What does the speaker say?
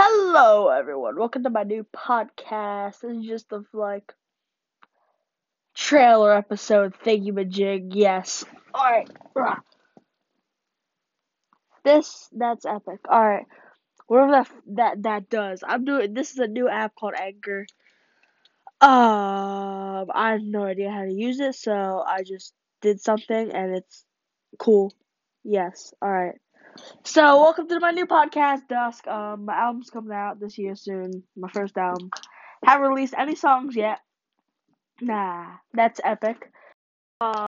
Hello, everyone. Welcome to my new podcast. This is just a like trailer episode thingy-majig. Yes. All right. This that's epic. All right. Whatever that that that does. I'm doing. This is a new app called Anchor. Um, I have no idea how to use it, so I just did something, and it's cool. Yes. All right. So, welcome to my new podcast, Dusk. Um, my album's coming out this year soon. My first album. Haven't released any songs yet. Nah, that's epic. Uh,